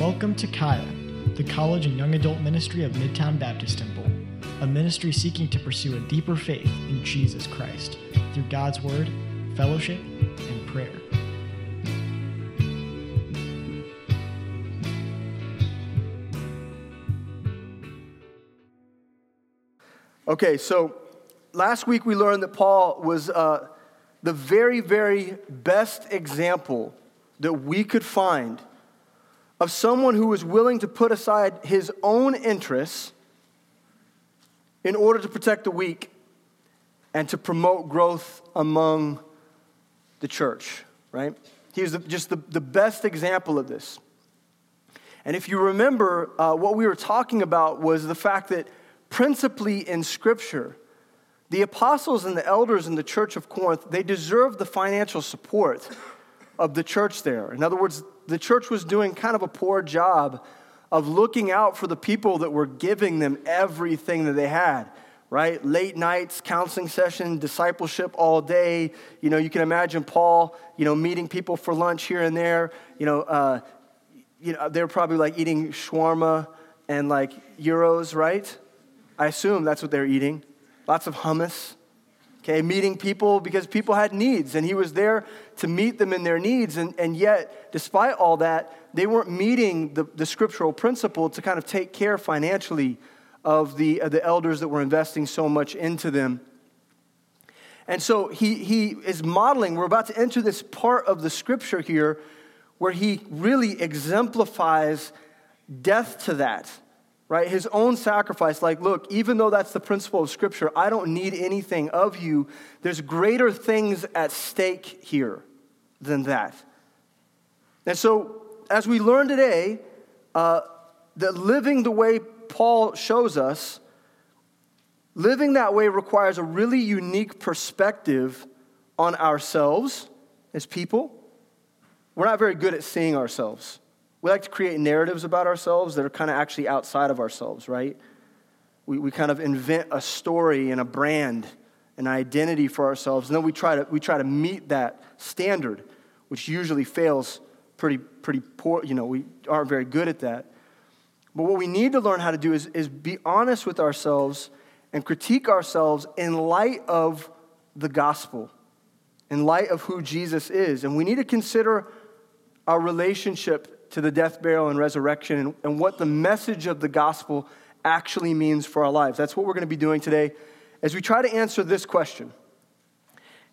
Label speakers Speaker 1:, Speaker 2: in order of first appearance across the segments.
Speaker 1: Welcome to Kaya, the college and young adult ministry of Midtown Baptist Temple, a ministry seeking to pursue a deeper faith in Jesus Christ through God's Word, fellowship, and prayer.
Speaker 2: Okay, so last week we learned that Paul was uh, the very, very best example that we could find of someone who was willing to put aside his own interests in order to protect the weak and to promote growth among the church, right? He was the, just the, the best example of this. And if you remember, uh, what we were talking about was the fact that principally in Scripture, the apostles and the elders in the church of Corinth, they deserved the financial support of the church there. In other words, the church was doing kind of a poor job of looking out for the people that were giving them everything that they had right? Late nights counseling session discipleship all day. You know you can imagine paul you know meeting people for lunch here and there. You know uh, you know they're probably like eating shawarma and like gyros right? I assume that's what they're eating. Lots of hummus okay, meeting people because people had needs, and he was there to meet them in their needs. And, and yet, despite all that, they weren't meeting the, the scriptural principle to kind of take care financially of the, of the elders that were investing so much into them. And so he, he is modeling, we're about to enter this part of the scripture here where he really exemplifies death to that right? His own sacrifice, like, look, even though that's the principle of Scripture, I don't need anything of you. There's greater things at stake here than that. And so, as we learn today, uh, that living the way Paul shows us, living that way requires a really unique perspective on ourselves as people. We're not very good at seeing ourselves. We like to create narratives about ourselves that are kind of actually outside of ourselves, right? We, we kind of invent a story and a brand, an identity for ourselves, and then we try to, we try to meet that standard, which usually fails pretty, pretty poor. You know, we aren't very good at that. But what we need to learn how to do is, is be honest with ourselves and critique ourselves in light of the gospel, in light of who Jesus is. And we need to consider our relationship to the death, burial, and resurrection and, and what the message of the gospel actually means for our lives. That's what we're going to be doing today as we try to answer this question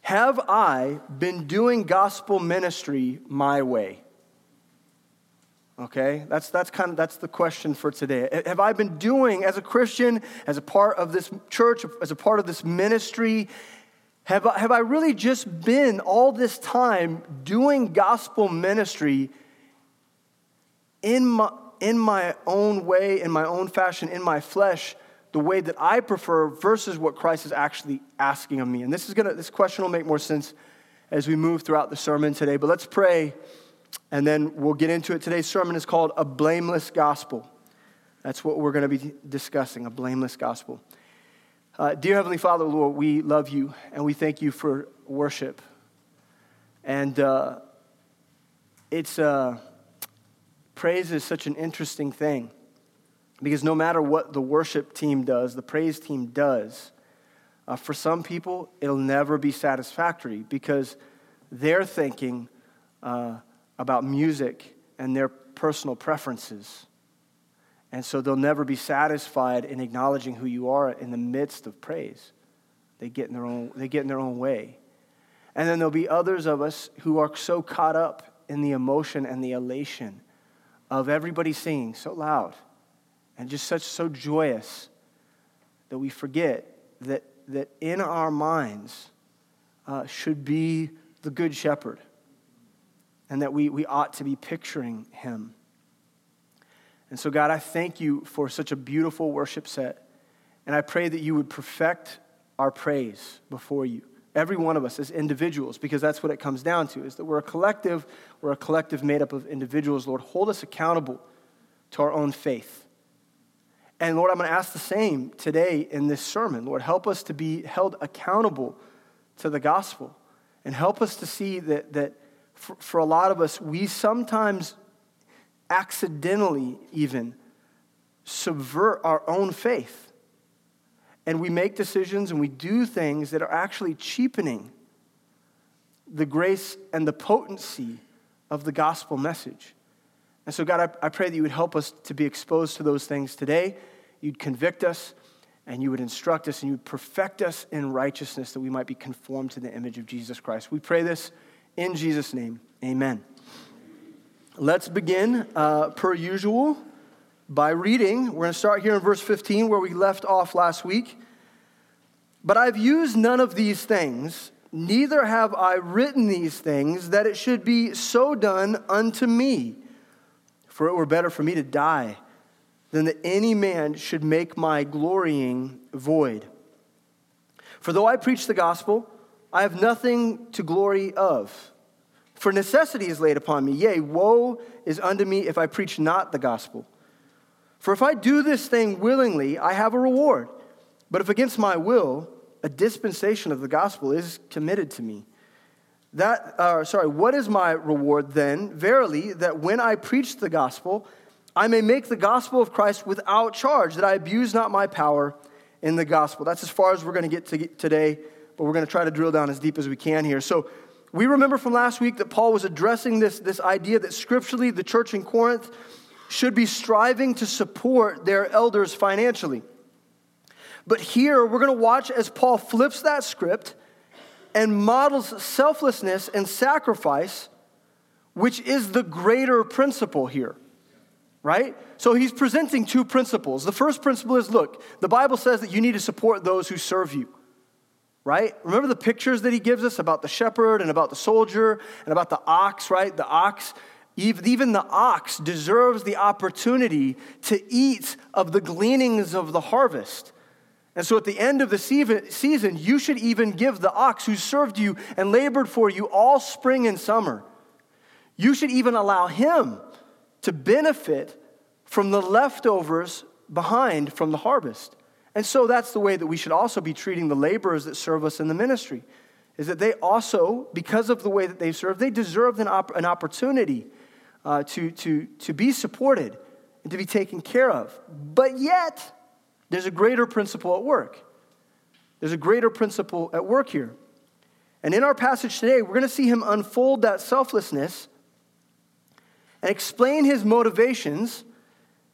Speaker 2: Have I been doing gospel ministry my way? Okay, that's, that's kind of that's the question for today. Have I been doing as a Christian, as a part of this church, as a part of this ministry? Have I, have I really just been all this time doing gospel ministry in my, in my own way, in my own fashion, in my flesh, the way that I prefer versus what Christ is actually asking of me. And this is gonna this question will make more sense as we move throughout the sermon today. But let's pray and then we'll get into it. Today's sermon is called A Blameless Gospel. That's what we're going to be discussing, a blameless gospel. Uh, dear Heavenly Father, Lord, we love you and we thank you for worship. And uh, it's. Uh, praise is such an interesting thing because no matter what the worship team does, the praise team does, uh, for some people, it'll never be satisfactory because they're thinking uh, about music and their personal preferences. And so they'll never be satisfied in acknowledging who you are in the midst of praise. They get in their own, they get in their own way. And then there'll be others of us who are so caught up in the emotion and the elation of everybody singing so loud and just such so joyous that we forget that, that in our minds uh, should be the good shepherd and that we, we ought to be picturing him. And so, God, I thank you for such a beautiful worship set. And I pray that you would perfect our praise before you every one of us as individuals, because that's what it comes down to, is that we're a collective, we're a collective made up of individuals. Lord, hold us accountable to our own faith. And Lord, I'm going to ask the same today in this sermon. Lord, help us to be held accountable to the gospel and help us to see that, that for, for a lot of us, we sometimes accidentally even subvert our own faith. And we make decisions and we do things that are actually cheapening the grace and the potency of the gospel message. And so, God, I, I pray that you would help us to be exposed to those things today. You'd convict us and you would instruct us and you would perfect us in righteousness that we might be conformed to the image of Jesus Christ. We pray this in Jesus' name. Amen. Let's begin, uh, per usual, by reading. We're going to start here in verse 15 where we left off last week. But I've used none of these things, neither have I written these things, that it should be so done unto me. For it were better for me to die than that any man should make my glorying void. For though I preach the gospel, I have nothing to glory of. For necessity is laid upon me. Yea, woe is unto me if I preach not the gospel. For if I do this thing willingly, I have a reward. But if against my will, a dispensation of the gospel is committed to me. That, uh, sorry, what is my reward then? Verily, that when I preach the gospel, I may make the gospel of Christ without charge, that I abuse not my power in the gospel. That's as far as we're going to get today, but we're going to try to drill down as deep as we can here. So, we remember from last week that Paul was addressing this, this idea that scripturally the church in Corinth should be striving to support their elders financially. But here, we're going to watch as Paul flips that script and models selflessness and sacrifice, which is the greater principle here, right? So he's presenting two principles. The first principle is look, the Bible says that you need to support those who serve you, right? Remember the pictures that he gives us about the shepherd and about the soldier and about the ox, right? The ox. Even the ox deserves the opportunity to eat of the gleanings of the harvest. And so at the end of the season, you should even give the ox who served you and labored for you all spring and summer. You should even allow him to benefit from the leftovers behind from the harvest. And so that's the way that we should also be treating the laborers that serve us in the ministry. Is that they also, because of the way that they serve, they deserve an, op- an opportunity uh, to, to, to be supported and to be taken care of. But yet, there's a greater principle at work. There's a greater principle at work here. And in our passage today, we're going to see him unfold that selflessness and explain his motivations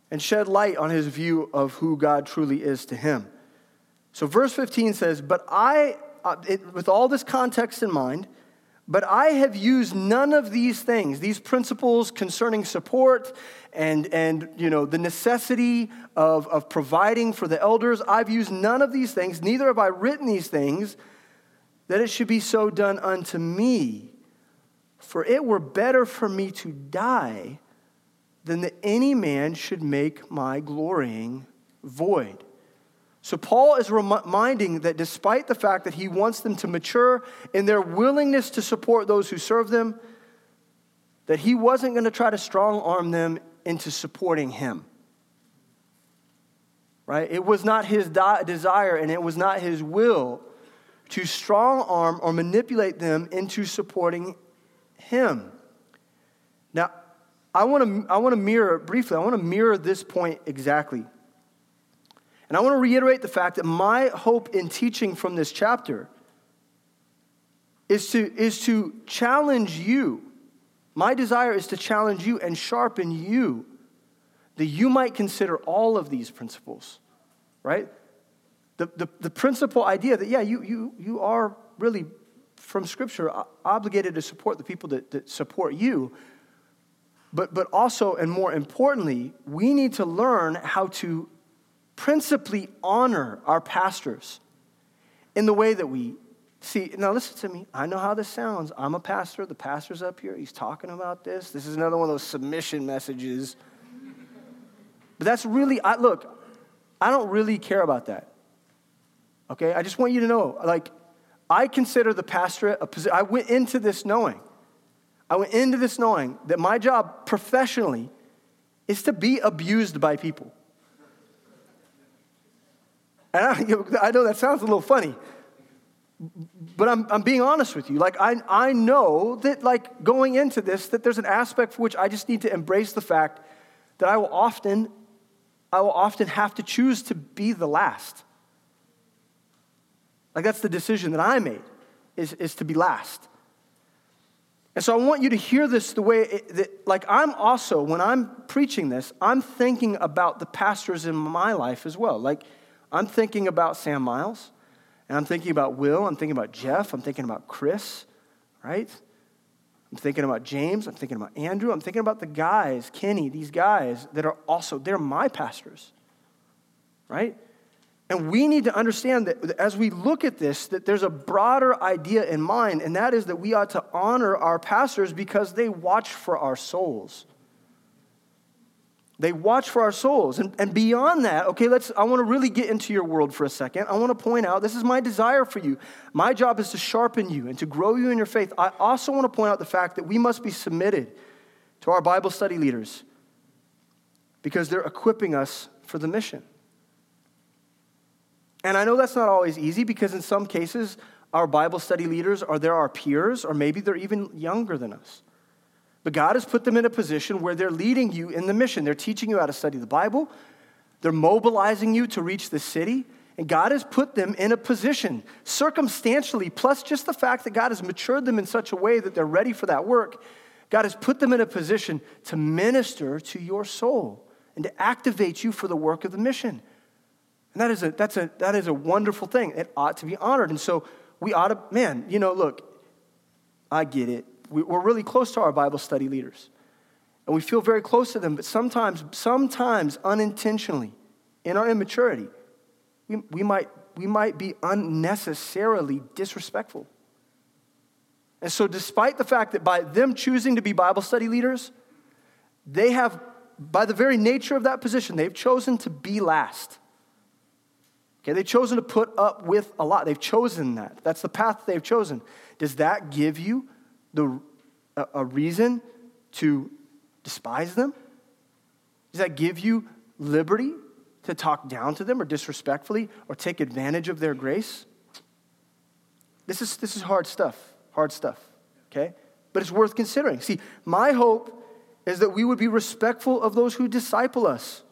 Speaker 2: and shed light on his view of who God truly is to him. So, verse 15 says, But I, uh, it, with all this context in mind, but I have used none of these things, these principles concerning support and, and you know, the necessity of, of providing for the elders. I've used none of these things, neither have I written these things, that it should be so done unto me. For it were better for me to die than that any man should make my glorying void. So, Paul is reminding that despite the fact that he wants them to mature in their willingness to support those who serve them, that he wasn't going to try to strong arm them into supporting him. Right? It was not his desire and it was not his will to strong arm or manipulate them into supporting him. Now, I want to I want to mirror briefly, I want to mirror this point exactly. And I want to reiterate the fact that my hope in teaching from this chapter is to, is to challenge you. My desire is to challenge you and sharpen you that you might consider all of these principles, right? The, the, the principal idea that, yeah, you, you, you are really, from Scripture, obligated to support the people that, that support you. But, but also, and more importantly, we need to learn how to principally honor our pastors in the way that we see. Now, listen to me. I know how this sounds. I'm a pastor. The pastor's up here. He's talking about this. This is another one of those submission messages. But that's really, I, look, I don't really care about that. Okay? I just want you to know, like, I consider the pastorate a position. I went into this knowing, I went into this knowing that my job professionally is to be abused by people. And I, you know, I know that sounds a little funny, but I'm, I'm being honest with you. Like, I, I know that, like, going into this, that there's an aspect for which I just need to embrace the fact that I will often, I will often have to choose to be the last. Like, that's the decision that I made, is, is to be last. And so I want you to hear this the way it, that, like, I'm also, when I'm preaching this, I'm thinking about the pastors in my life as well. Like, I'm thinking about Sam Miles. And I'm thinking about Will, I'm thinking about Jeff, I'm thinking about Chris, right? I'm thinking about James, I'm thinking about Andrew, I'm thinking about the guys, Kenny, these guys that are also, they're my pastors, right? And we need to understand that as we look at this, that there's a broader idea in mind, and that is that we ought to honor our pastors because they watch for our souls. They watch for our souls. And, and beyond that, okay, let's, I want to really get into your world for a second. I want to point out this is my desire for you. My job is to sharpen you and to grow you in your faith. I also want to point out the fact that we must be submitted to our Bible study leaders because they're equipping us for the mission. And I know that's not always easy because in some cases, our Bible study leaders are there our peers, or maybe they're even younger than us. But God has put them in a position where they're leading you in the mission. They're teaching you how to study the Bible, they're mobilizing you to reach the city. And God has put them in a position, circumstantially, plus just the fact that God has matured them in such a way that they're ready for that work. God has put them in a position to minister to your soul and to activate you for the work of the mission. And that is a, that's a, that is a wonderful thing. It ought to be honored. And so we ought to, man, you know, look, I get it we're really close to our Bible study leaders. And we feel very close to them, but sometimes, sometimes unintentionally, in our immaturity, we, we, might, we might be unnecessarily disrespectful. And so, despite the fact that by them choosing to be Bible study leaders, they have, by the very nature of that position, they've chosen to be last. Okay, they've chosen to put up with a lot. They've chosen that. That's the path they've chosen. Does that give you the, a, a reason to despise them? Does that give you liberty to talk down to them or disrespectfully or take advantage of their grace? This is, this is hard stuff, hard stuff, okay? But it's worth considering. See, my hope is that we would be respectful of those who disciple us.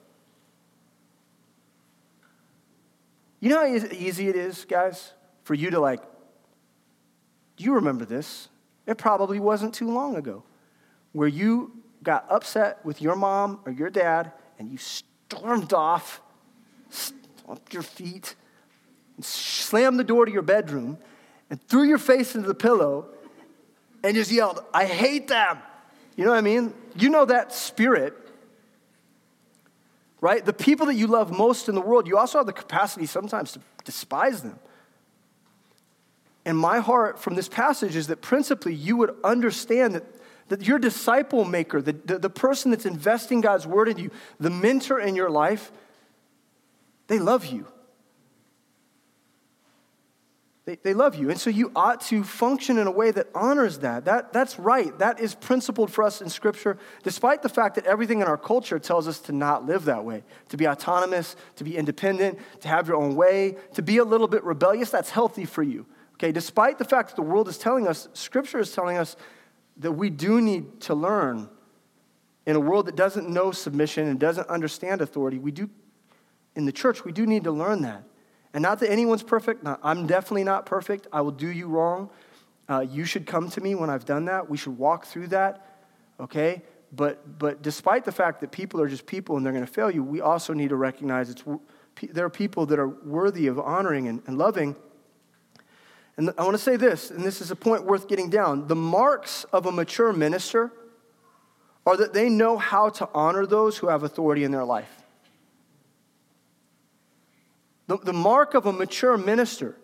Speaker 2: You know how easy it is, guys, for you to like, do you remember this? It probably wasn't too long ago where you got upset with your mom or your dad and you stormed off, stomped your feet, and slammed the door to your bedroom and threw your face into the pillow and just yelled, I hate them. You know what I mean? You know that spirit, right? The people that you love most in the world, you also have the capacity sometimes to despise them. And my heart from this passage is that principally you would understand that, that your disciple maker, the, the, the person that's investing God's word in you, the mentor in your life, they love you. They, they love you. And so you ought to function in a way that honors that. that. That's right. That is principled for us in Scripture, despite the fact that everything in our culture tells us to not live that way, to be autonomous, to be independent, to have your own way, to be a little bit rebellious. That's healthy for you. Okay, despite the fact that the world is telling us, Scripture is telling us that we do need to learn in a world that doesn't know submission and doesn't understand authority. We do, in the church, we do need to learn that. And not that anyone's perfect. I'm definitely not perfect. I will do you wrong. Uh, you should come to me when I've done that. We should walk through that, okay? But, but despite the fact that people are just people and they're going to fail you, we also need to recognize it's, there are people that are worthy of honoring and, and loving and I want to say this, and this is a point worth getting down. The marks of a mature minister are that they know how to honor those who have authority in their life. The, the mark of a mature minister,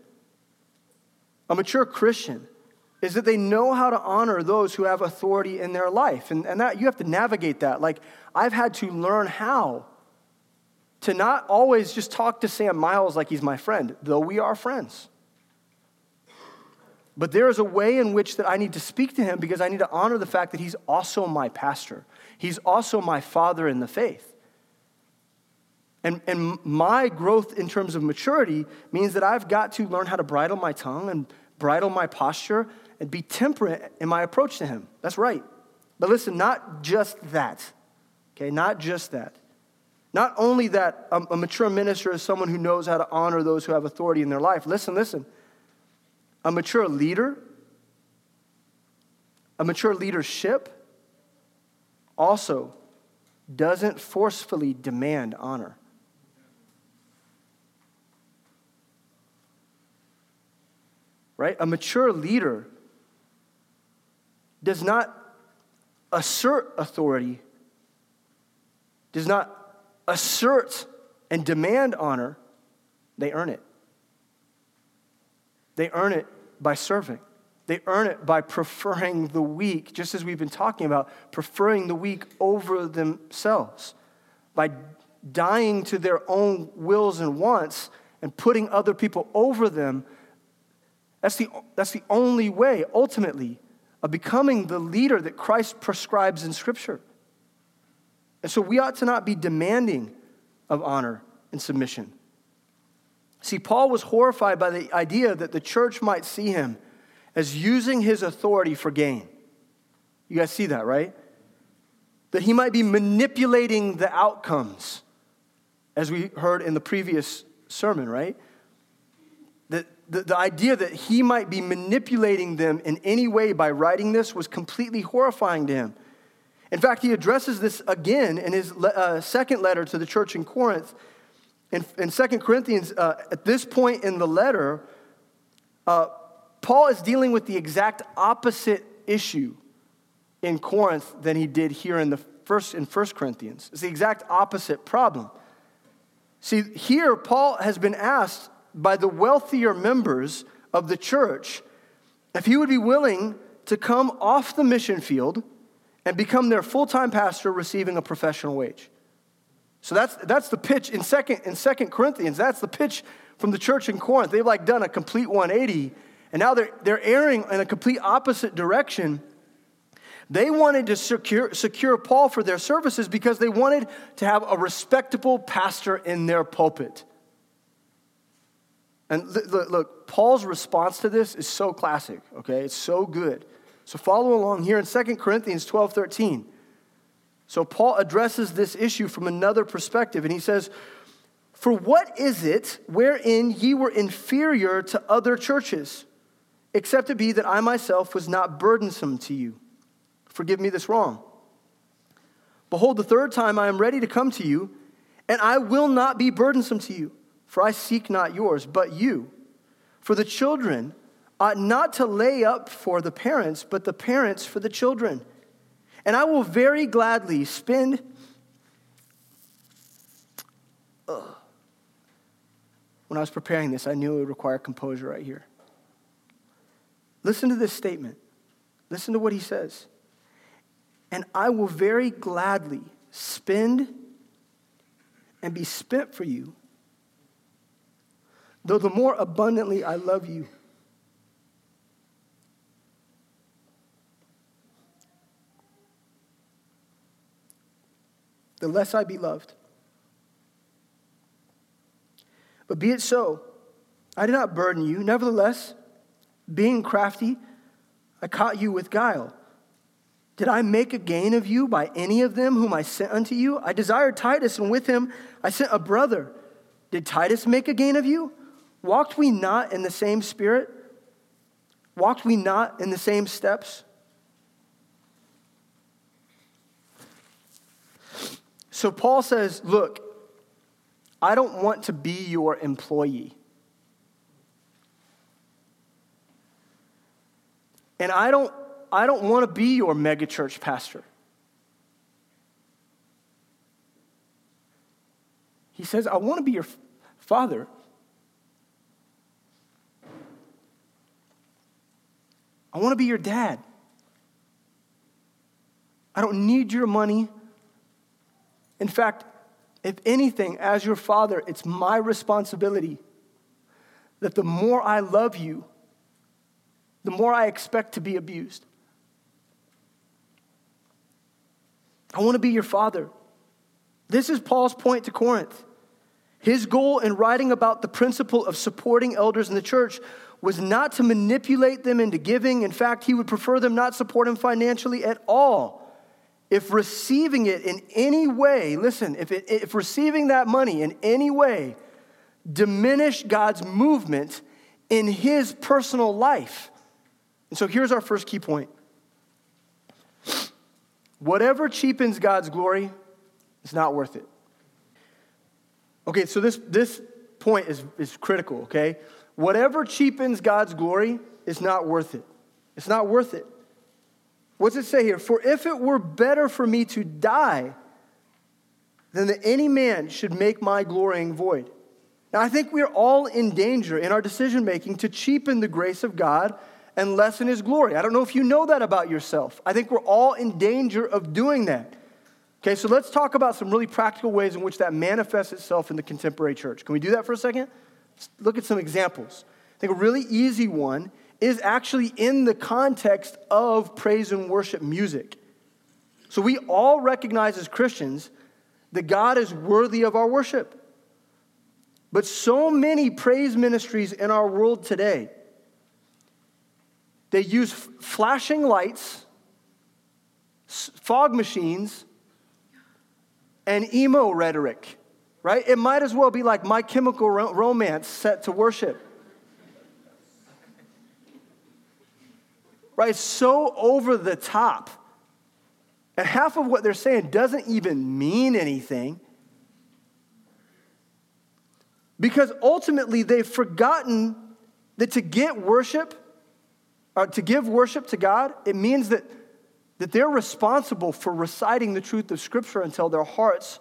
Speaker 2: a mature Christian, is that they know how to honor those who have authority in their life. And, and that you have to navigate that. Like, I've had to learn how to not always just talk to Sam Miles like he's my friend, though we are friends. But there is a way in which that I need to speak to him because I need to honor the fact that he's also my pastor. He's also my father in the faith. And, and my growth in terms of maturity means that I've got to learn how to bridle my tongue and bridle my posture, and be temperate in my approach to him. That's right. But listen, not just that. Okay, not just that. Not only that a, a mature minister is someone who knows how to honor those who have authority in their life. Listen, listen. A mature leader, a mature leadership also doesn't forcefully demand honor. Right? A mature leader does not assert authority, does not assert and demand honor, they earn it. They earn it by serving. They earn it by preferring the weak, just as we've been talking about, preferring the weak over themselves, by dying to their own wills and wants and putting other people over them. That's the, that's the only way, ultimately, of becoming the leader that Christ prescribes in Scripture. And so we ought to not be demanding of honor and submission. See, Paul was horrified by the idea that the church might see him as using his authority for gain. You guys see that, right? That he might be manipulating the outcomes, as we heard in the previous sermon, right? That the, the idea that he might be manipulating them in any way by writing this was completely horrifying to him. In fact, he addresses this again in his uh, second letter to the church in Corinth. In, in 2 Corinthians, uh, at this point in the letter, uh, Paul is dealing with the exact opposite issue in Corinth than he did here in the first in 1 Corinthians. It's the exact opposite problem. See, here Paul has been asked by the wealthier members of the church if he would be willing to come off the mission field and become their full-time pastor receiving a professional wage. So that's, that's the pitch in second, in second Corinthians. That's the pitch from the church in Corinth. They've like done a complete 180, and now they're, they're erring in a complete opposite direction. They wanted to secure, secure Paul for their services because they wanted to have a respectable pastor in their pulpit. And look, look, Paul's response to this is so classic, okay? It's so good. So follow along here in 2 Corinthians 12 13. So Paul addresses this issue from another perspective, and he says, For what is it wherein ye were inferior to other churches, except it be that I myself was not burdensome to you? Forgive me this wrong. Behold, the third time I am ready to come to you, and I will not be burdensome to you, for I seek not yours, but you. For the children ought not to lay up for the parents, but the parents for the children. And I will very gladly spend. Ugh. When I was preparing this, I knew it would require composure right here. Listen to this statement. Listen to what he says. And I will very gladly spend and be spent for you, though the more abundantly I love you. The less I be loved. But be it so, I did not burden you. Nevertheless, being crafty, I caught you with guile. Did I make a gain of you by any of them whom I sent unto you? I desired Titus, and with him I sent a brother. Did Titus make a gain of you? Walked we not in the same spirit? Walked we not in the same steps? So Paul says, Look, I don't want to be your employee. And I don't, I don't want to be your megachurch pastor. He says, I want to be your father. I want to be your dad. I don't need your money. In fact, if anything, as your father, it's my responsibility that the more I love you, the more I expect to be abused. I want to be your father. This is Paul's point to Corinth. His goal in writing about the principle of supporting elders in the church was not to manipulate them into giving. In fact, he would prefer them not support him financially at all. If receiving it in any way, listen, if, it, if receiving that money in any way diminished God's movement in his personal life. And so here's our first key point whatever cheapens God's glory is not worth it. Okay, so this, this point is, is critical, okay? Whatever cheapens God's glory is not worth it. It's not worth it. What's it say here? For if it were better for me to die than that any man should make my glorying void. Now, I think we're all in danger in our decision making to cheapen the grace of God and lessen his glory. I don't know if you know that about yourself. I think we're all in danger of doing that. Okay, so let's talk about some really practical ways in which that manifests itself in the contemporary church. Can we do that for a second? Let's look at some examples. I think a really easy one is actually in the context of praise and worship music. So we all recognize as Christians that God is worthy of our worship. But so many praise ministries in our world today, they use flashing lights, fog machines, and emo rhetoric, right? It might as well be like my chemical romance set to worship. Right? So over the top. And half of what they're saying doesn't even mean anything. Because ultimately they've forgotten that to get worship, or to give worship to God, it means that, that they're responsible for reciting the truth of Scripture until their hearts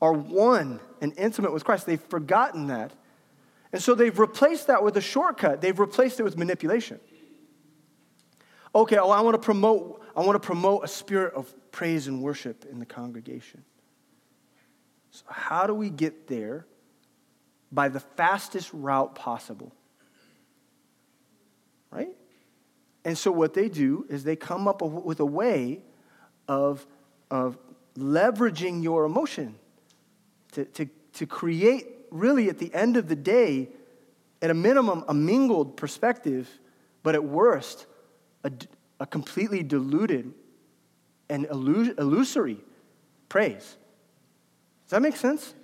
Speaker 2: are one and intimate with Christ. They've forgotten that. And so they've replaced that with a shortcut, they've replaced it with manipulation okay, oh, I want to promote, I want to promote a spirit of praise and worship in the congregation. So how do we get there? By the fastest route possible. Right? And so what they do is they come up with a way of, of leveraging your emotion to, to, to create, really, at the end of the day, at a minimum, a mingled perspective, but at worst, a, a completely diluted and illusory praise. Does that make sense?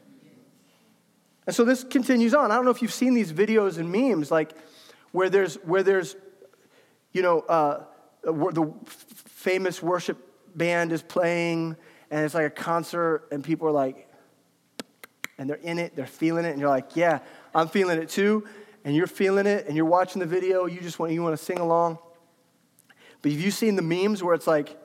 Speaker 2: And so this continues on. I don't know if you've seen these videos and memes, like where there's where there's, you know, uh, the famous worship band is playing, and it's like a concert, and people are like, and they're in it, they're feeling it, and you're like, yeah, I'm feeling it too, and you're feeling it, and you're watching the video, you just want you want to sing along. But have you seen the memes where it's like,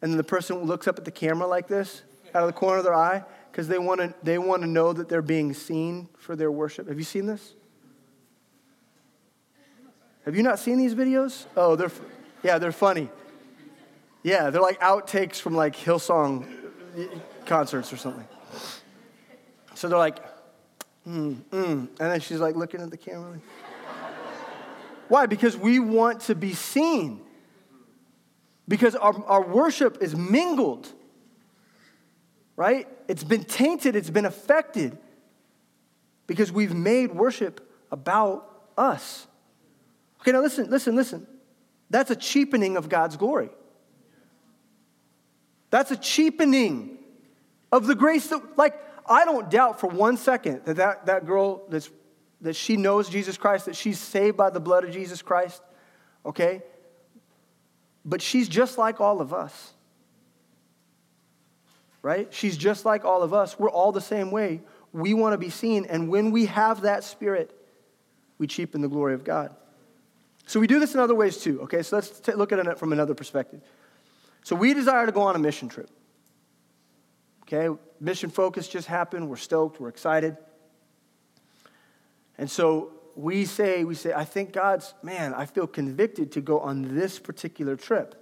Speaker 2: and then the person looks up at the camera like this out of the corner of their eye because they want to they want to know that they're being seen for their worship. Have you seen this? Have you not seen these videos? Oh, they're yeah, they're funny. Yeah, they're like outtakes from like Hillsong concerts or something. So they're like, mm, mm. and then she's like looking at the camera. Why? Because we want to be seen because our, our worship is mingled, right? It's been tainted, it's been affected because we've made worship about us. Okay, now listen, listen, listen. That's a cheapening of God's glory. That's a cheapening of the grace that, like, I don't doubt for one second that that, that girl that's, that she knows Jesus Christ, that she's saved by the blood of Jesus Christ, okay? But she's just like all of us. Right? She's just like all of us. We're all the same way. We want to be seen. And when we have that spirit, we cheapen the glory of God. So we do this in other ways too. Okay, so let's t- look at it from another perspective. So we desire to go on a mission trip. Okay, mission focus just happened. We're stoked. We're excited. And so we say, we say, I think God's, man, I feel convicted to go on this particular trip.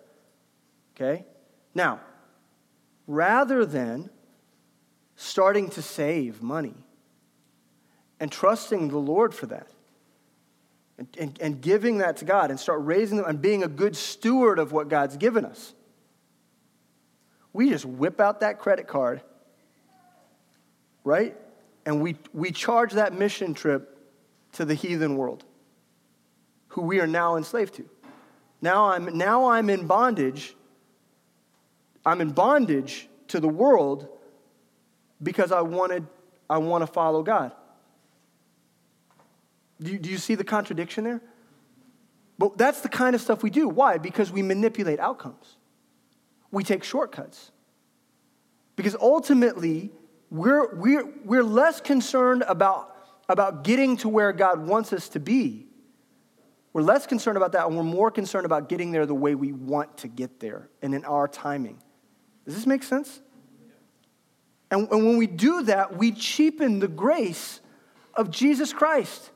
Speaker 2: Okay? Now, rather than starting to save money and trusting the Lord for that, and, and, and, giving that to God and start raising them and being a good steward of what God's given us. We just whip out that credit card, right? And we, we charge that mission trip to the heathen world. who we are now enslaved to. Now I'm, now I'm in bondage. I'm in bondage to the world because I wanted, I want to follow God. Do you, do you see the contradiction there? But that's the kind of stuff we do. Why? Because we manipulate outcomes. We take shortcuts. Because ultimately, we're, we're, we're less concerned about, about getting to where God wants us to be. We're less concerned about that, and we're more concerned about getting there the way we want to get there and in our timing. Does this make sense? And, and when we do that, we cheapen the grace of Jesus Christ.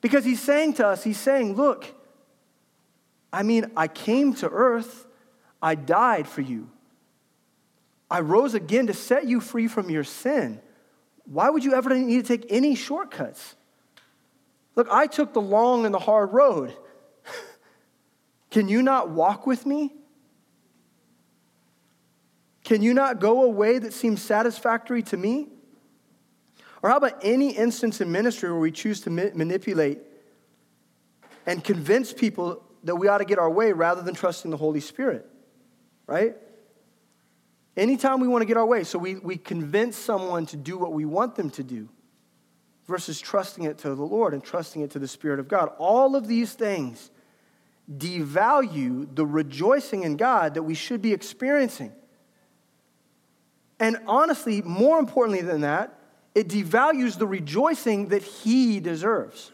Speaker 2: Because he's saying to us, he's saying, Look, I mean, I came to earth, I died for you. I rose again to set you free from your sin. Why would you ever need to take any shortcuts? Look, I took the long and the hard road. Can you not walk with me? Can you not go a way that seems satisfactory to me? Or how about any instance in ministry where we choose to ma- manipulate and convince people that we ought to get our way rather than trusting the Holy Spirit? Right? Anytime we want to get our way, so we, we convince someone to do what we want them to do versus trusting it to the Lord and trusting it to the Spirit of God. All of these things devalue the rejoicing in God that we should be experiencing. And honestly, more importantly than that, it devalues the rejoicing that he deserves.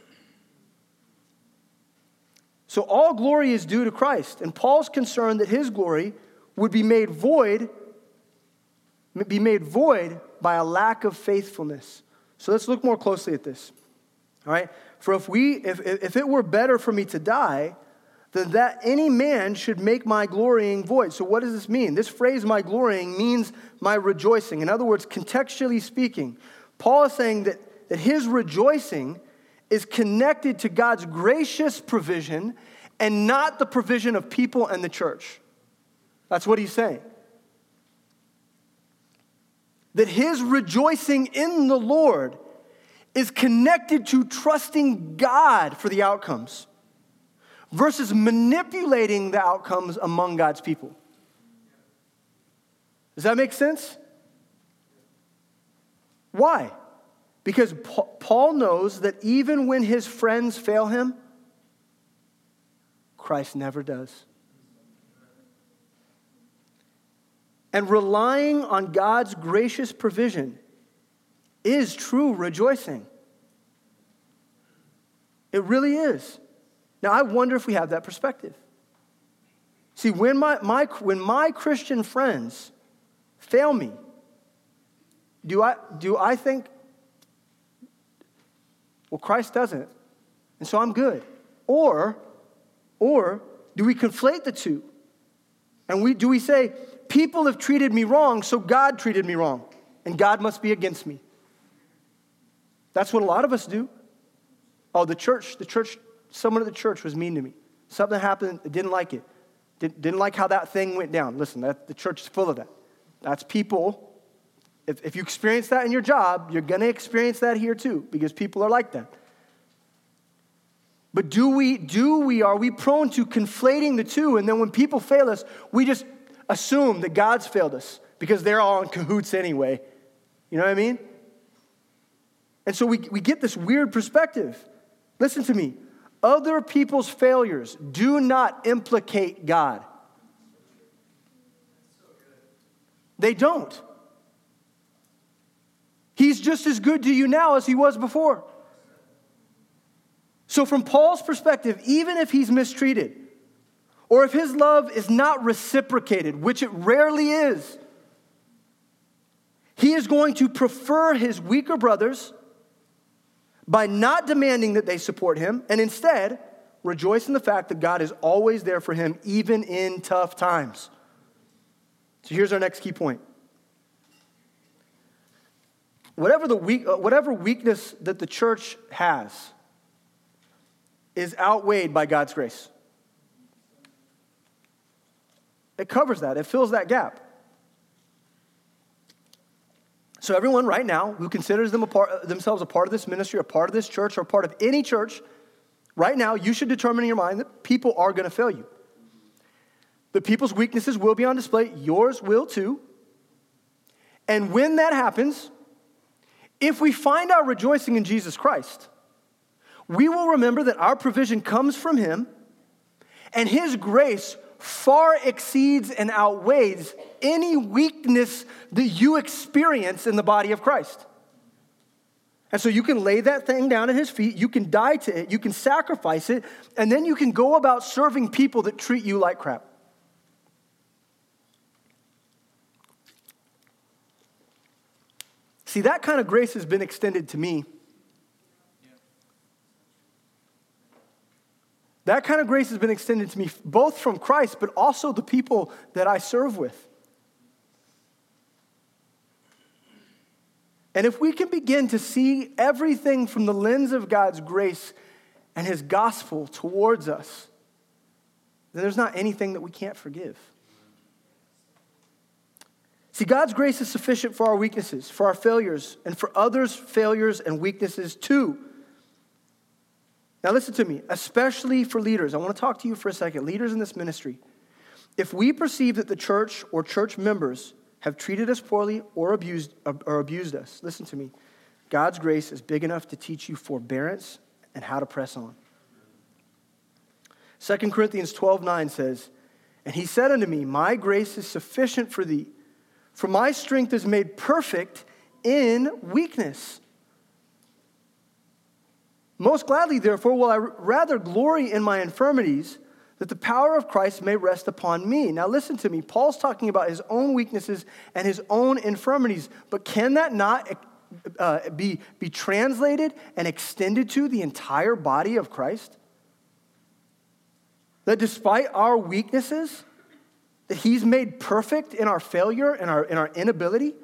Speaker 2: So all glory is due to Christ, and Paul's concerned that his glory would be made void be made void by a lack of faithfulness. So let's look more closely at this. All right? For if we if if it were better for me to die, then that any man should make my glorying void. So what does this mean? This phrase my glorying means my rejoicing. In other words, contextually speaking, Paul is saying that, that his rejoicing is connected to God's gracious provision and not the provision of people and the church. That's what he's saying. That his rejoicing in the Lord is connected to trusting God for the outcomes versus manipulating the outcomes among God's people. Does that make sense? Why? Because Paul knows that even when his friends fail him, Christ never does. And relying on God's gracious provision is true rejoicing. It really is. Now, I wonder if we have that perspective. See, when my, my, when my Christian friends fail me, do I, do I think, well, Christ doesn't, and so I'm good? Or, or do we conflate the two? And we, do we say, people have treated me wrong, so God treated me wrong, and God must be against me? That's what a lot of us do. Oh, the church, the church, someone at the church was mean to me. Something happened, I didn't like it. Didn't, didn't like how that thing went down. Listen, that, the church is full of that. That's people if, if you experience that in your job, you're going to experience that here too, because people are like that. But do we, do we, are we prone to conflating the two? And then when people fail us, we just assume that God's failed us because they're all in cahoots anyway. You know what I mean? And so we, we get this weird perspective. Listen to me. Other people's failures do not implicate God. They don't. He's just as good to you now as he was before. So, from Paul's perspective, even if he's mistreated, or if his love is not reciprocated, which it rarely is, he is going to prefer his weaker brothers by not demanding that they support him and instead rejoice in the fact that God is always there for him, even in tough times. So, here's our next key point whatever, the weak, uh, whatever weakness that the church has is outweighed by God's grace. It covers that, it fills that gap. So, everyone right now who considers them a part, themselves a part of this ministry, a part of this church, or a part of any church, right now, you should determine in your mind that people are going to fail you. The people's weaknesses will be on display, yours will too. And when that happens, if we find our rejoicing in Jesus Christ, we will remember that our provision comes from Him and His grace far exceeds and outweighs any weakness that you experience in the body of Christ. And so you can lay that thing down at his feet, you can die to it, you can sacrifice it, and then you can go about serving people that treat you like crap. See, that kind of grace has been extended to me. That kind of grace has been extended to me both from Christ, but also the people that I serve with. And if we can begin to see everything from the lens of God's grace and His gospel towards us, then there's not anything that we can't forgive. See, God's grace is sufficient for our weaknesses, for our failures, and for others' failures and weaknesses too. Now, listen to me, especially for leaders. I want to talk to you for a second, leaders in this ministry. If we perceive that the church or church members have treated us poorly or abused, or abused us, listen to me. God's grace is big enough to teach you forbearance and how to press on. 2 Corinthians 12 9 says, And he said unto me, My grace is sufficient for thee for my strength is made perfect in weakness. Most gladly, therefore, will I rather glory in my infirmities, that the power of Christ may rest upon me. Now, listen to me. Paul's talking about his own weaknesses and his own infirmities, but can that not uh, be, be translated and extended to the entire body of Christ? That despite our weaknesses, that He's made perfect in our failure and our, in our inability.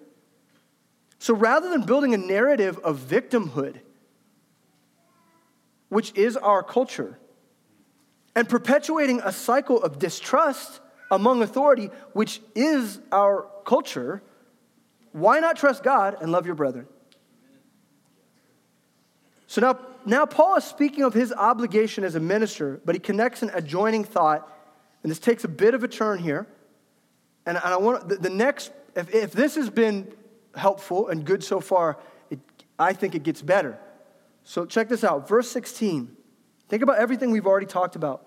Speaker 2: So rather than building a narrative of victimhood, which is our culture, and perpetuating a cycle of distrust among authority, which is our culture, why not trust God and love your brethren? So now, now Paul is speaking of his obligation as a minister, but he connects an adjoining thought, and this takes a bit of a turn here. And, and I want the, the next, if, if this has been helpful and good so far, it, I think it gets better. So check this out. Verse 16. Think about everything we've already talked about.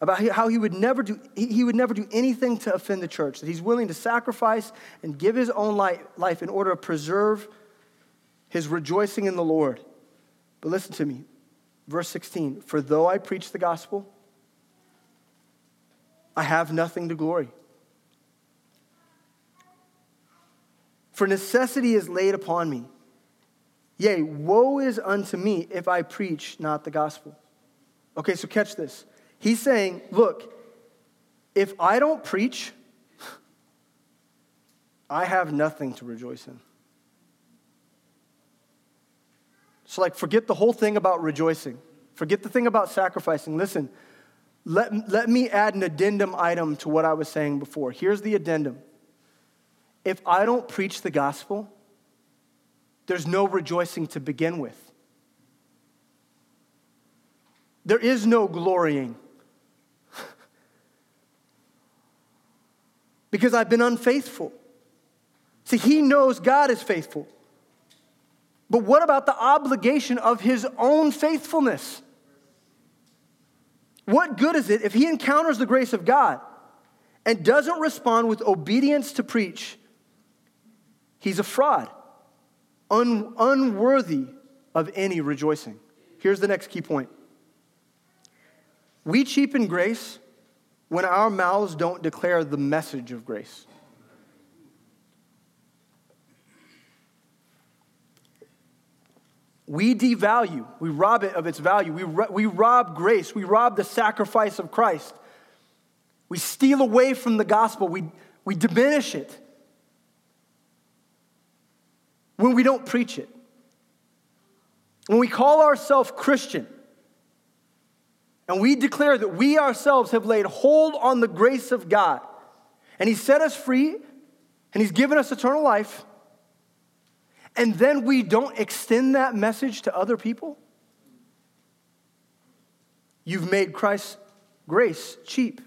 Speaker 2: About how he would never do, he would never do anything to offend the church, that he's willing to sacrifice and give his own life in order to preserve his rejoicing in the Lord. But listen to me. Verse 16 For though I preach the gospel, I have nothing to glory. For necessity is laid upon me. Yea, woe is unto me if I preach not the gospel. Okay, so catch this. He's saying, look, if I don't preach, I have nothing to rejoice in. So, like, forget the whole thing about rejoicing. Forget the thing about sacrificing. Listen, let, let me add an addendum item to what I was saying before. Here's the addendum. If I don't preach the gospel, there's no rejoicing to begin with. There is no glorying. because I've been unfaithful. See, he knows God is faithful. But what about the obligation of his own faithfulness? What good is it if he encounters the grace of God and doesn't respond with obedience to preach? He's a fraud, un- unworthy of any rejoicing. Here's the next key point we cheapen grace when our mouths don't declare the message of grace. we devalue, we rob it of its value. We, ro- we rob grace, we rob the sacrifice of Christ. We steal away from the gospel, we, we diminish it when we don't preach it. When we call ourselves Christian and we declare that we ourselves have laid hold on the grace of God and He set us free and He's given us eternal life and then we don't extend that message to other people? You've made Christ's grace cheap.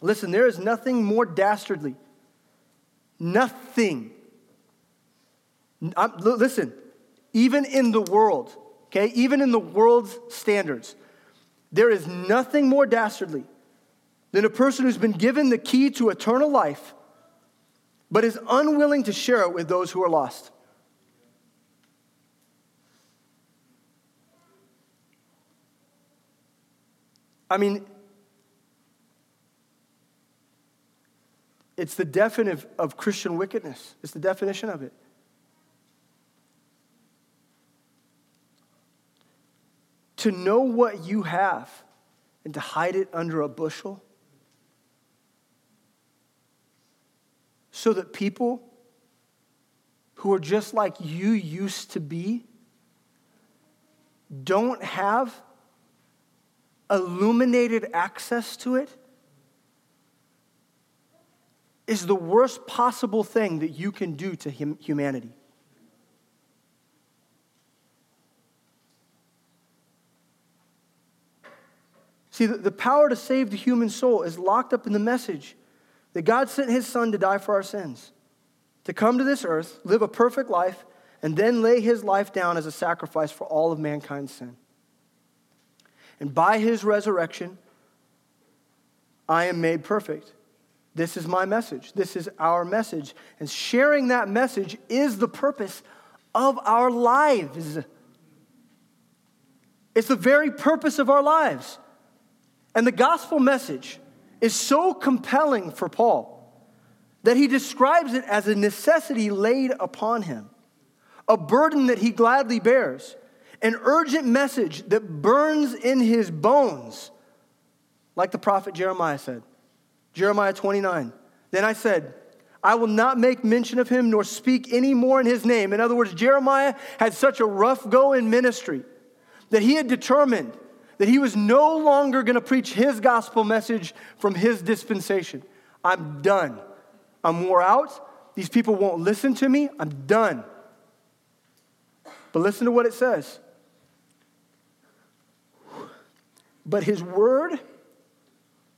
Speaker 2: Listen, there is nothing more dastardly. Nothing. I'm, listen, even in the world, okay, even in the world's standards, there is nothing more dastardly than a person who's been given the key to eternal life, but is unwilling to share it with those who are lost. I mean, it's the definition of Christian wickedness. It's the definition of it. To know what you have and to hide it under a bushel so that people who are just like you used to be don't have illuminated access to it is the worst possible thing that you can do to humanity. See, the power to save the human soul is locked up in the message that God sent his son to die for our sins, to come to this earth, live a perfect life, and then lay his life down as a sacrifice for all of mankind's sin. And by his resurrection, I am made perfect. This is my message. This is our message. And sharing that message is the purpose of our lives. It's the very purpose of our lives. And the gospel message is so compelling for Paul that he describes it as a necessity laid upon him, a burden that he gladly bears an urgent message that burns in his bones, like the prophet Jeremiah said. Jeremiah 29. Then I said, I will not make mention of him nor speak any more in his name. In other words, Jeremiah had such a rough go in ministry that he had determined that he was no longer going to preach his gospel message from his dispensation. I'm done. I'm wore out. These people won't listen to me. I'm done. But listen to what it says. but his word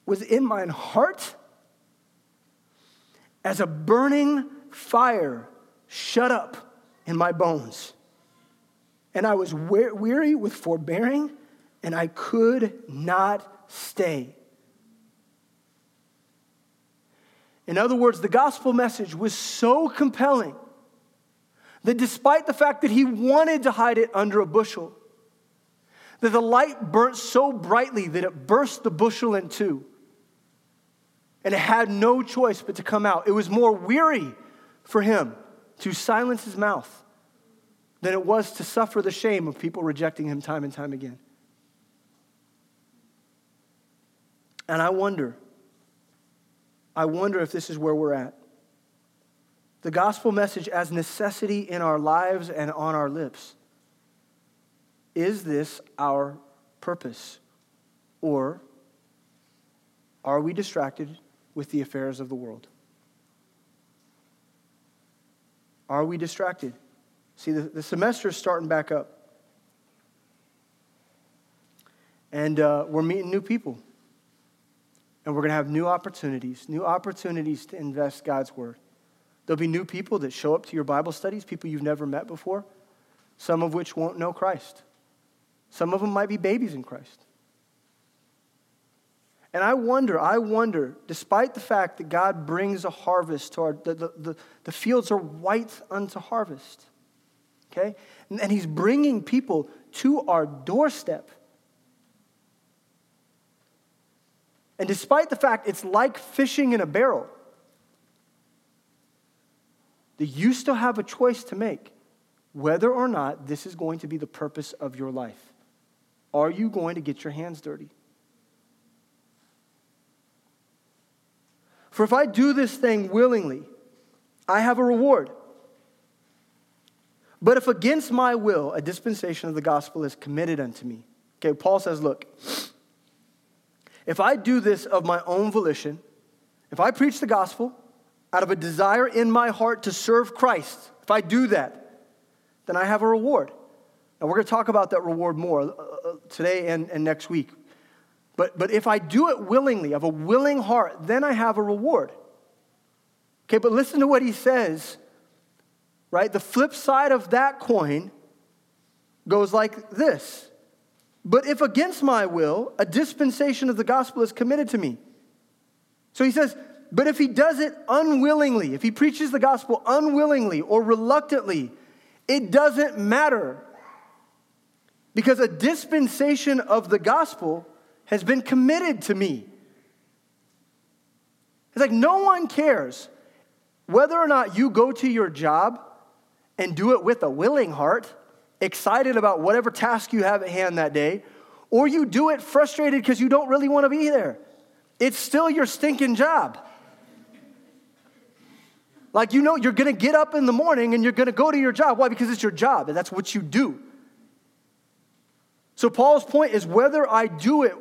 Speaker 2: was in mine heart as a burning fire shut up in my bones. And I was weary with forbearing, and I could not stay. In other words, the gospel message was so compelling that despite the fact that he wanted to hide it under a bushel, that the light burnt so brightly that it burst the bushel in two. And it had no choice but to come out. It was more weary for him to silence his mouth than it was to suffer the shame of people rejecting him time and time again. And I wonder, I wonder if this is where we're at. The gospel message as necessity in our lives and on our lips. Is this our purpose? Or are we distracted with the affairs of the world? Are we distracted? See, the, the semester is starting back up. And uh, we're meeting new people. And we're going to have new opportunities, new opportunities to invest God's word. There'll be new people that show up to your Bible studies, people you've never met before, some of which won't know Christ. Some of them might be babies in Christ. And I wonder, I wonder, despite the fact that God brings a harvest to our, the, the, the, the fields are white unto harvest, okay? And, and He's bringing people to our doorstep. And despite the fact it's like fishing in a barrel, that you still have a choice to make whether or not this is going to be the purpose of your life. Are you going to get your hands dirty? For if I do this thing willingly, I have a reward. But if against my will a dispensation of the gospel is committed unto me, okay, Paul says, look, if I do this of my own volition, if I preach the gospel out of a desire in my heart to serve Christ, if I do that, then I have a reward. And we're going to talk about that reward more uh, uh, today and, and next week. But, but if I do it willingly, of a willing heart, then I have a reward. Okay, but listen to what he says, right? The flip side of that coin goes like this But if against my will, a dispensation of the gospel is committed to me. So he says, but if he does it unwillingly, if he preaches the gospel unwillingly or reluctantly, it doesn't matter. Because a dispensation of the gospel has been committed to me. It's like no one cares whether or not you go to your job and do it with a willing heart, excited about whatever task you have at hand that day, or you do it frustrated because you don't really want to be there. It's still your stinking job. Like, you know, you're gonna get up in the morning and you're gonna go to your job. Why? Because it's your job and that's what you do. So, Paul's point is whether I do it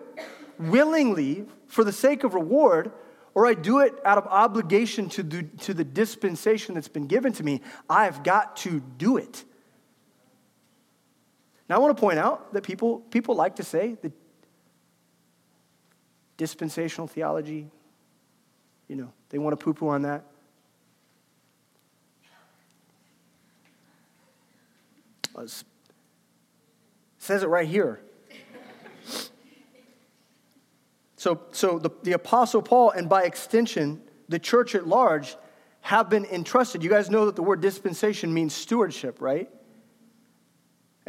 Speaker 2: willingly for the sake of reward or I do it out of obligation to the, to the dispensation that's been given to me, I've got to do it. Now, I want to point out that people, people like to say that dispensational theology, you know, they want to poo poo on that. Uh, it says it right here. So, so the, the Apostle Paul, and by extension, the church at large, have been entrusted. You guys know that the word dispensation means stewardship, right?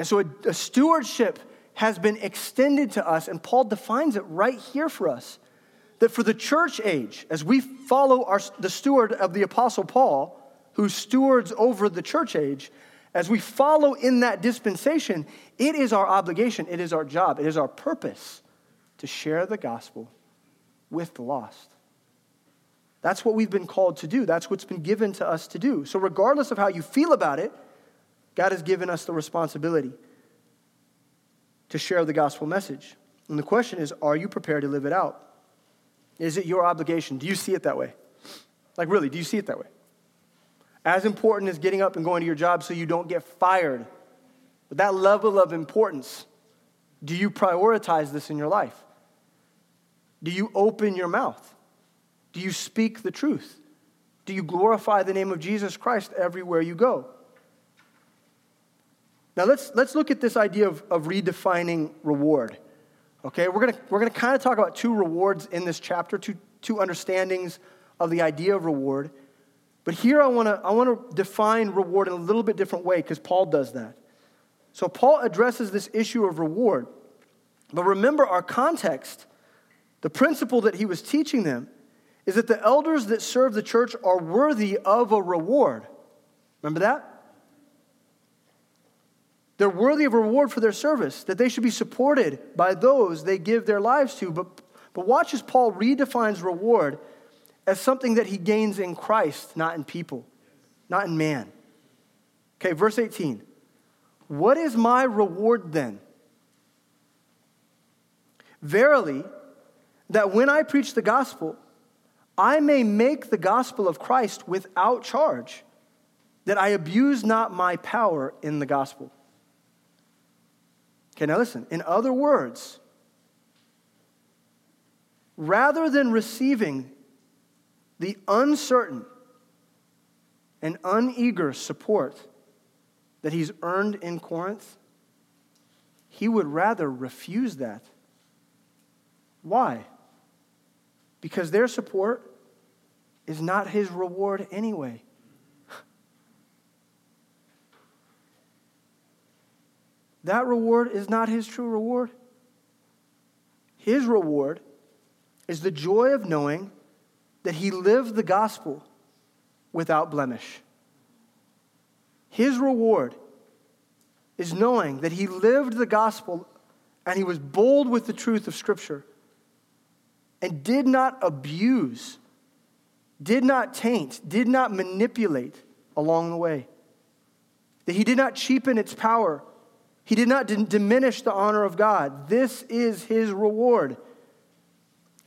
Speaker 2: And so a, a stewardship has been extended to us, and Paul defines it right here for us. That for the church age, as we follow our, the steward of the Apostle Paul, who stewards over the church age, as we follow in that dispensation, it is our obligation, it is our job, it is our purpose to share the gospel with the lost. That's what we've been called to do. That's what's been given to us to do. So, regardless of how you feel about it, God has given us the responsibility to share the gospel message. And the question is are you prepared to live it out? Is it your obligation? Do you see it that way? Like, really, do you see it that way? As important as getting up and going to your job so you don't get fired. With that level of importance, do you prioritize this in your life? Do you open your mouth? Do you speak the truth? Do you glorify the name of Jesus Christ everywhere you go? Now let's, let's look at this idea of, of redefining reward. Okay, we're gonna, we're gonna kind of talk about two rewards in this chapter, two, two understandings of the idea of reward. But here I want to I want to define reward in a little bit different way because Paul does that. So Paul addresses this issue of reward. But remember our context. The principle that he was teaching them is that the elders that serve the church are worthy of a reward. Remember that? They're worthy of reward for their service, that they should be supported by those they give their lives to. But, but watch as Paul redefines reward as something that he gains in Christ, not in people, not in man. Okay, verse 18. What is my reward then? Verily, that when I preach the gospel, I may make the gospel of Christ without charge, that I abuse not my power in the gospel. Okay, now listen. In other words, rather than receiving the uncertain and uneager support that he's earned in Corinth, he would rather refuse that. Why? Because their support is not his reward anyway. That reward is not his true reward. His reward is the joy of knowing that he lived the gospel without blemish. His reward is knowing that he lived the gospel and he was bold with the truth of Scripture and did not abuse, did not taint, did not manipulate along the way. That he did not cheapen its power, he did not diminish the honor of God. This is his reward.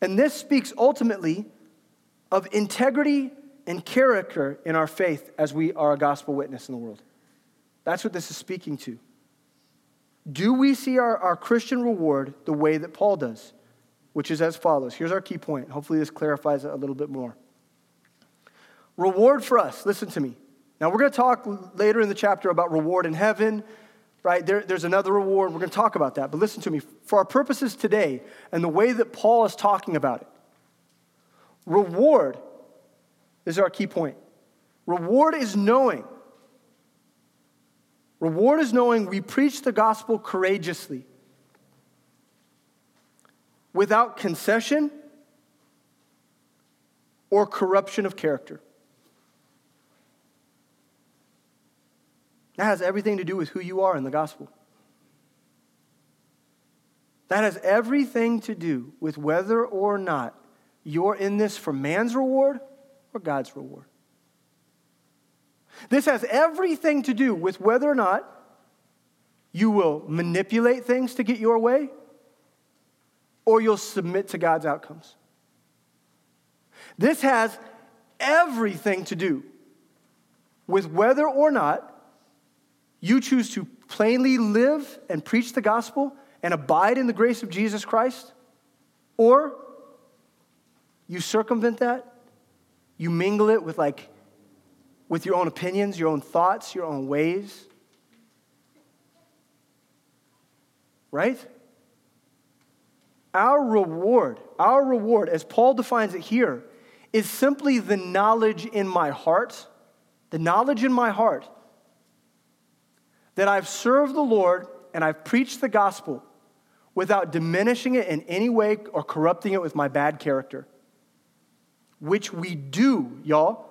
Speaker 2: And this speaks ultimately of integrity and character in our faith as we are a gospel witness in the world. That's what this is speaking to. Do we see our, our Christian reward the way that Paul does? Which is as follows. Here's our key point. Hopefully, this clarifies it a little bit more. Reward for us, listen to me. Now, we're going to talk later in the chapter about reward in heaven, right? There, there's another reward. We're going to talk about that. But listen to me. For our purposes today and the way that Paul is talking about it, reward is our key point. Reward is knowing Reward is knowing we preach the gospel courageously, without concession or corruption of character. That has everything to do with who you are in the gospel. That has everything to do with whether or not you're in this for man's reward or God's reward. This has everything to do with whether or not you will manipulate things to get your way or you'll submit to God's outcomes. This has everything to do with whether or not you choose to plainly live and preach the gospel and abide in the grace of Jesus Christ, or you circumvent that, you mingle it with like with your own opinions, your own thoughts, your own ways. Right? Our reward, our reward, as Paul defines it here, is simply the knowledge in my heart, the knowledge in my heart that I've served the Lord and I've preached the gospel without diminishing it in any way or corrupting it with my bad character. Which we do, y'all.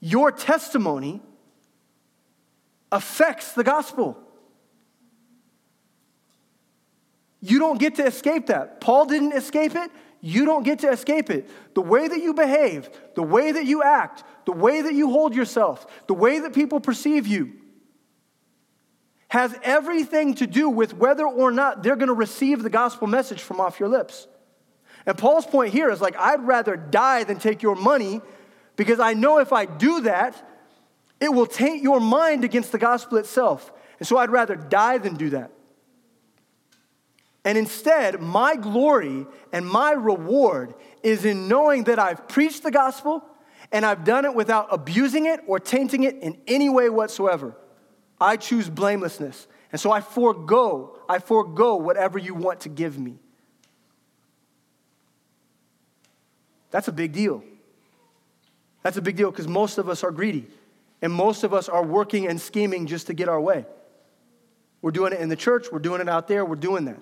Speaker 2: Your testimony affects the gospel. You don't get to escape that. Paul didn't escape it. You don't get to escape it. The way that you behave, the way that you act, the way that you hold yourself, the way that people perceive you has everything to do with whether or not they're going to receive the gospel message from off your lips. And Paul's point here is like, I'd rather die than take your money because I know if I do that, it will taint your mind against the gospel itself. And so I'd rather die than do that. And instead, my glory and my reward is in knowing that I've preached the gospel and I've done it without abusing it or tainting it in any way whatsoever. I choose blamelessness. And so I forego, I forego whatever you want to give me. That's a big deal. That's a big deal because most of us are greedy and most of us are working and scheming just to get our way. We're doing it in the church, we're doing it out there, we're doing that.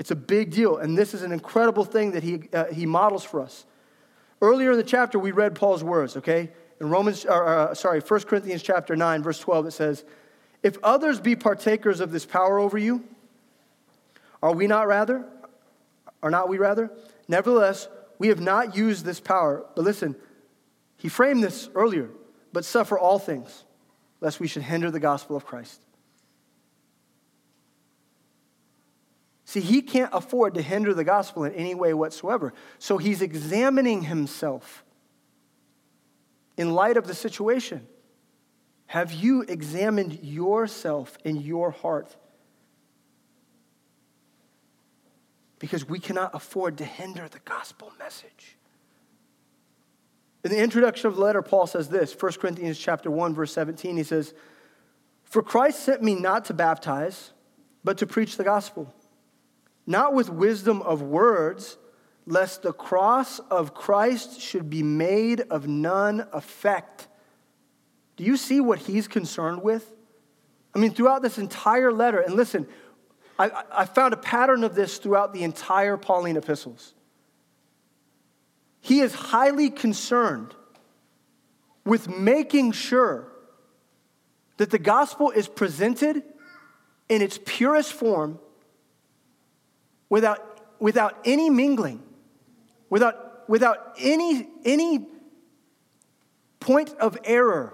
Speaker 2: It's a big deal, and this is an incredible thing that he, uh, he models for us. Earlier in the chapter, we read Paul's words, okay? In Romans, or, uh, sorry, 1 Corinthians chapter 9, verse 12, it says, If others be partakers of this power over you, are we not rather? Are not we rather? Nevertheless, we have not used this power. But listen, he framed this earlier, but suffer all things, lest we should hinder the gospel of Christ. See, he can't afford to hinder the gospel in any way whatsoever. So he's examining himself in light of the situation. Have you examined yourself in your heart? Because we cannot afford to hinder the gospel message. In the introduction of the letter, Paul says this 1 Corinthians chapter 1, verse 17, he says, For Christ sent me not to baptize, but to preach the gospel, not with wisdom of words, lest the cross of Christ should be made of none effect. Do you see what he's concerned with? I mean, throughout this entire letter, and listen, I, I found a pattern of this throughout the entire Pauline epistles. He is highly concerned with making sure that the gospel is presented in its purest form without, without any mingling, without, without any, any point of error,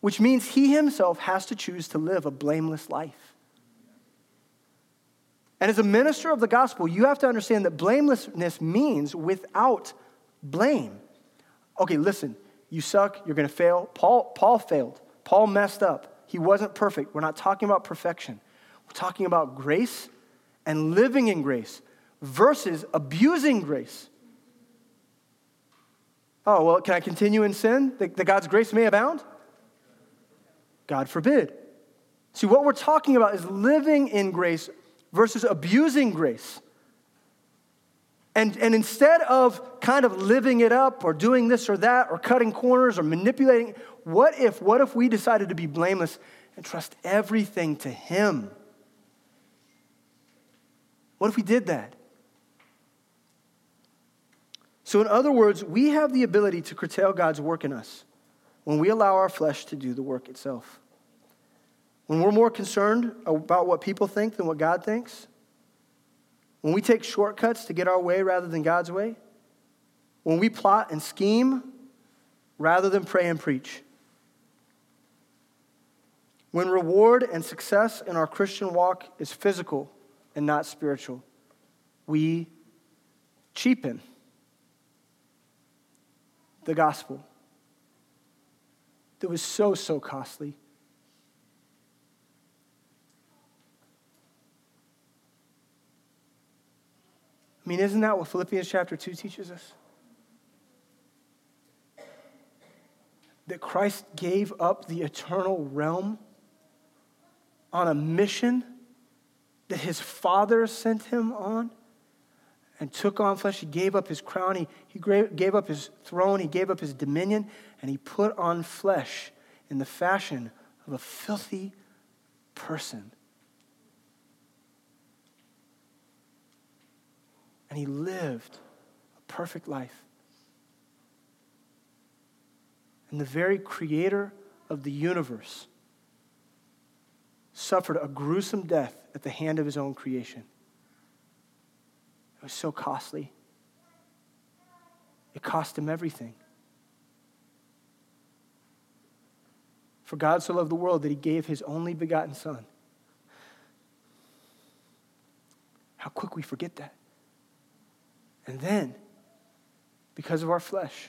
Speaker 2: which means he himself has to choose to live a blameless life. And as a minister of the gospel, you have to understand that blamelessness means without blame. Okay, listen, you suck, you're to fail. Paul, Paul failed. Paul messed up. He wasn't perfect. We're not talking about perfection. We're talking about grace and living in grace versus abusing grace. Oh, well, can I continue in sin that, that God's grace may abound? God forbid. See, what we're talking about is living in grace versus abusing grace. And, and instead of kind of living it up or doing this or that or cutting corners or manipulating, what if, what if we decided to be blameless and trust everything to Him? What if we did that? So, in other words, we have the ability to curtail God's work in us when we allow our flesh to do the work itself. When we're more concerned about what people think than what God thinks, when we take shortcuts to get our way rather than God's way, when we plot and scheme rather than pray and preach, when reward and success in our Christian walk is physical and not spiritual, we cheapen the gospel that was so, so costly. I mean, isn't that what Philippians chapter 2 teaches us? That Christ gave up the eternal realm on a mission that his Father sent him on and took on flesh. He gave up his crown, he, he gave up his throne, he gave up his dominion, and he put on flesh in the fashion of a filthy person. And he lived a perfect life. And the very creator of the universe suffered a gruesome death at the hand of his own creation. It was so costly. It cost him everything. For God so loved the world that he gave his only begotten Son. How quick we forget that. And then, because of our flesh,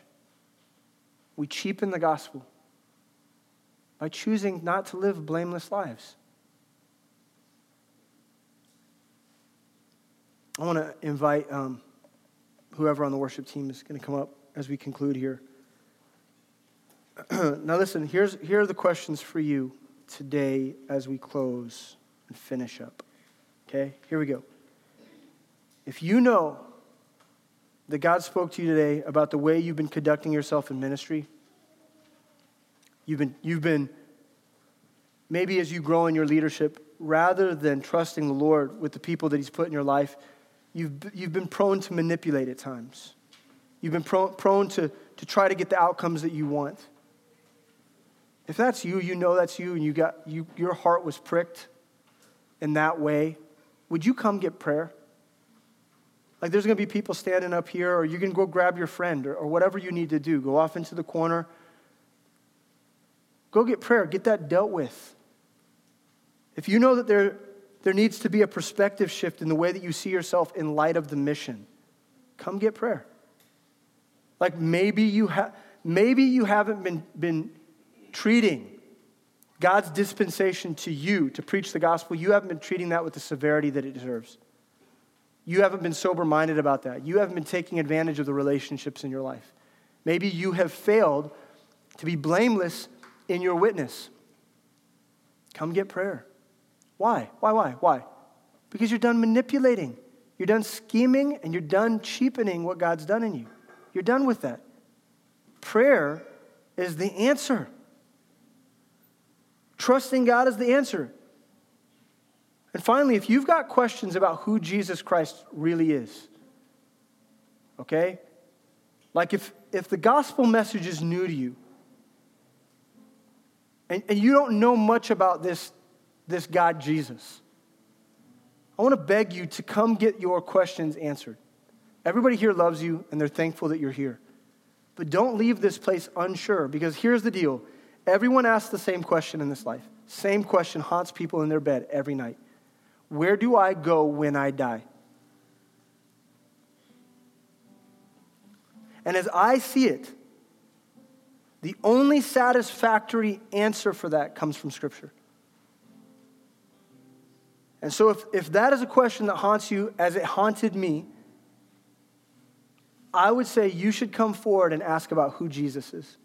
Speaker 2: we cheapen the gospel by choosing not to live blameless lives. I want to invite um, whoever on the worship team is going to come up as we conclude here. now, listen, here's, here are the questions for you today as we close and finish up. Okay, here we go. If you know that God spoke to you today about the way you've been conducting yourself in ministry, you've been, you've been maybe as you grow in your leadership, rather than trusting the Lord with the people that He's put in your life, You've, you've been prone to manipulate at times. You've been prone, prone to, to try to get the outcomes that you want. If that's you, you know that's you, and you got, you, your heart was pricked in that way, would you come get prayer? Like there's going to be people standing up here, or you can go grab your friend, or, or whatever you need to do. Go off into the corner. Go get prayer, get that dealt with. If you know that there, there needs to be a perspective shift in the way that you see yourself in light of the mission. Come get prayer. Like maybe you, ha- maybe you haven't been, been treating God's dispensation to you to preach the gospel, you haven't been treating that with the severity that it deserves. You haven't been sober minded about that. You haven't been taking advantage of the relationships in your life. Maybe you have failed to be blameless in your witness. Come get prayer. Why? Why, why, why? Because you're done manipulating. You're done scheming and you're done cheapening what God's done in you. You're done with that. Prayer is the answer. Trusting God is the answer. And finally, if you've got questions about who Jesus Christ really is, okay? Like if, if the gospel message is new to you, and, and you don't know much about this this God Jesus. I want to beg you to come get your questions answered. Everybody here loves you and they're thankful that you're here. But don't leave this place unsure because here's the deal everyone asks the same question in this life. Same question haunts people in their bed every night Where do I go when I die? And as I see it, the only satisfactory answer for that comes from Scripture. And so, if, if that is a question that haunts you as it haunted me, I would say you should come forward and ask about who Jesus is.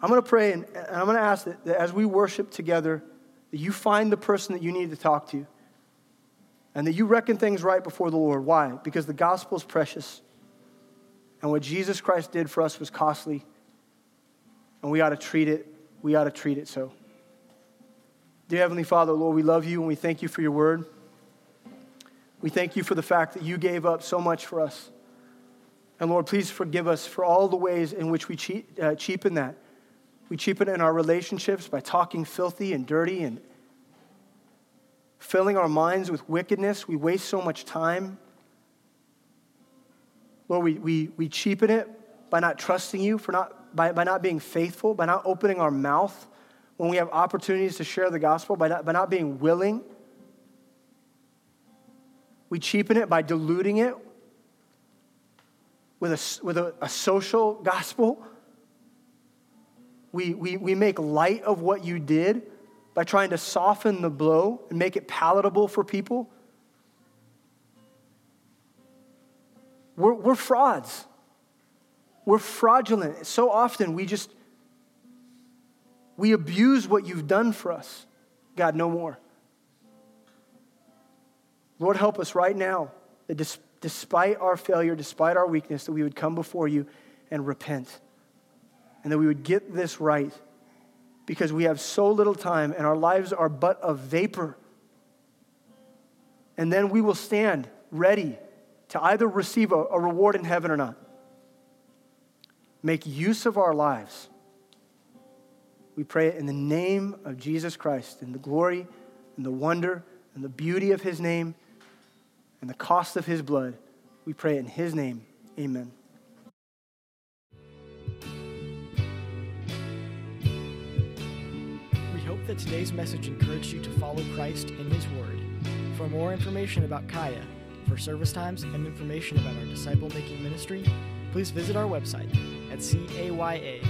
Speaker 2: I'm going to pray and, and I'm going to ask that, that as we worship together, that you find the person that you need to talk to and that you reckon things right before the Lord. Why? Because the gospel is precious. And what Jesus Christ did for us was costly. And we ought to treat it, we ought to treat it so. Dear Heavenly Father, Lord, we love you and we thank you for your word. We thank you for the fact that you gave up so much for us. And Lord, please forgive us for all the ways in which we cheat, uh, cheapen that. We cheapen it in our relationships by talking filthy and dirty and filling our minds with wickedness. We waste so much time. Lord, we, we, we cheapen it by not trusting you, for not, by, by not being faithful, by not opening our mouth when we have opportunities to share the gospel, by not, by not being willing. We cheapen it by diluting it with a, with a, a social gospel. We, we, we make light of what you did by trying to soften the blow and make it palatable for people. We're, we're frauds. We're fraudulent. So often we just, we abuse what you've done for us. God, no more. Lord, help us right now that despite our failure, despite our weakness, that we would come before you and repent and that we would get this right because we have so little time and our lives are but a vapor. And then we will stand ready to either receive a, a reward in heaven or not. Make use of our lives. We pray it in the name of Jesus Christ, in the glory and the wonder and the beauty of his name and the cost of his blood. We pray in his name. Amen.
Speaker 1: We hope that today's message encouraged you to follow Christ in His Word. For more information about Kaya, for service times, and information about our disciple making ministry, please visit our website at caya.live.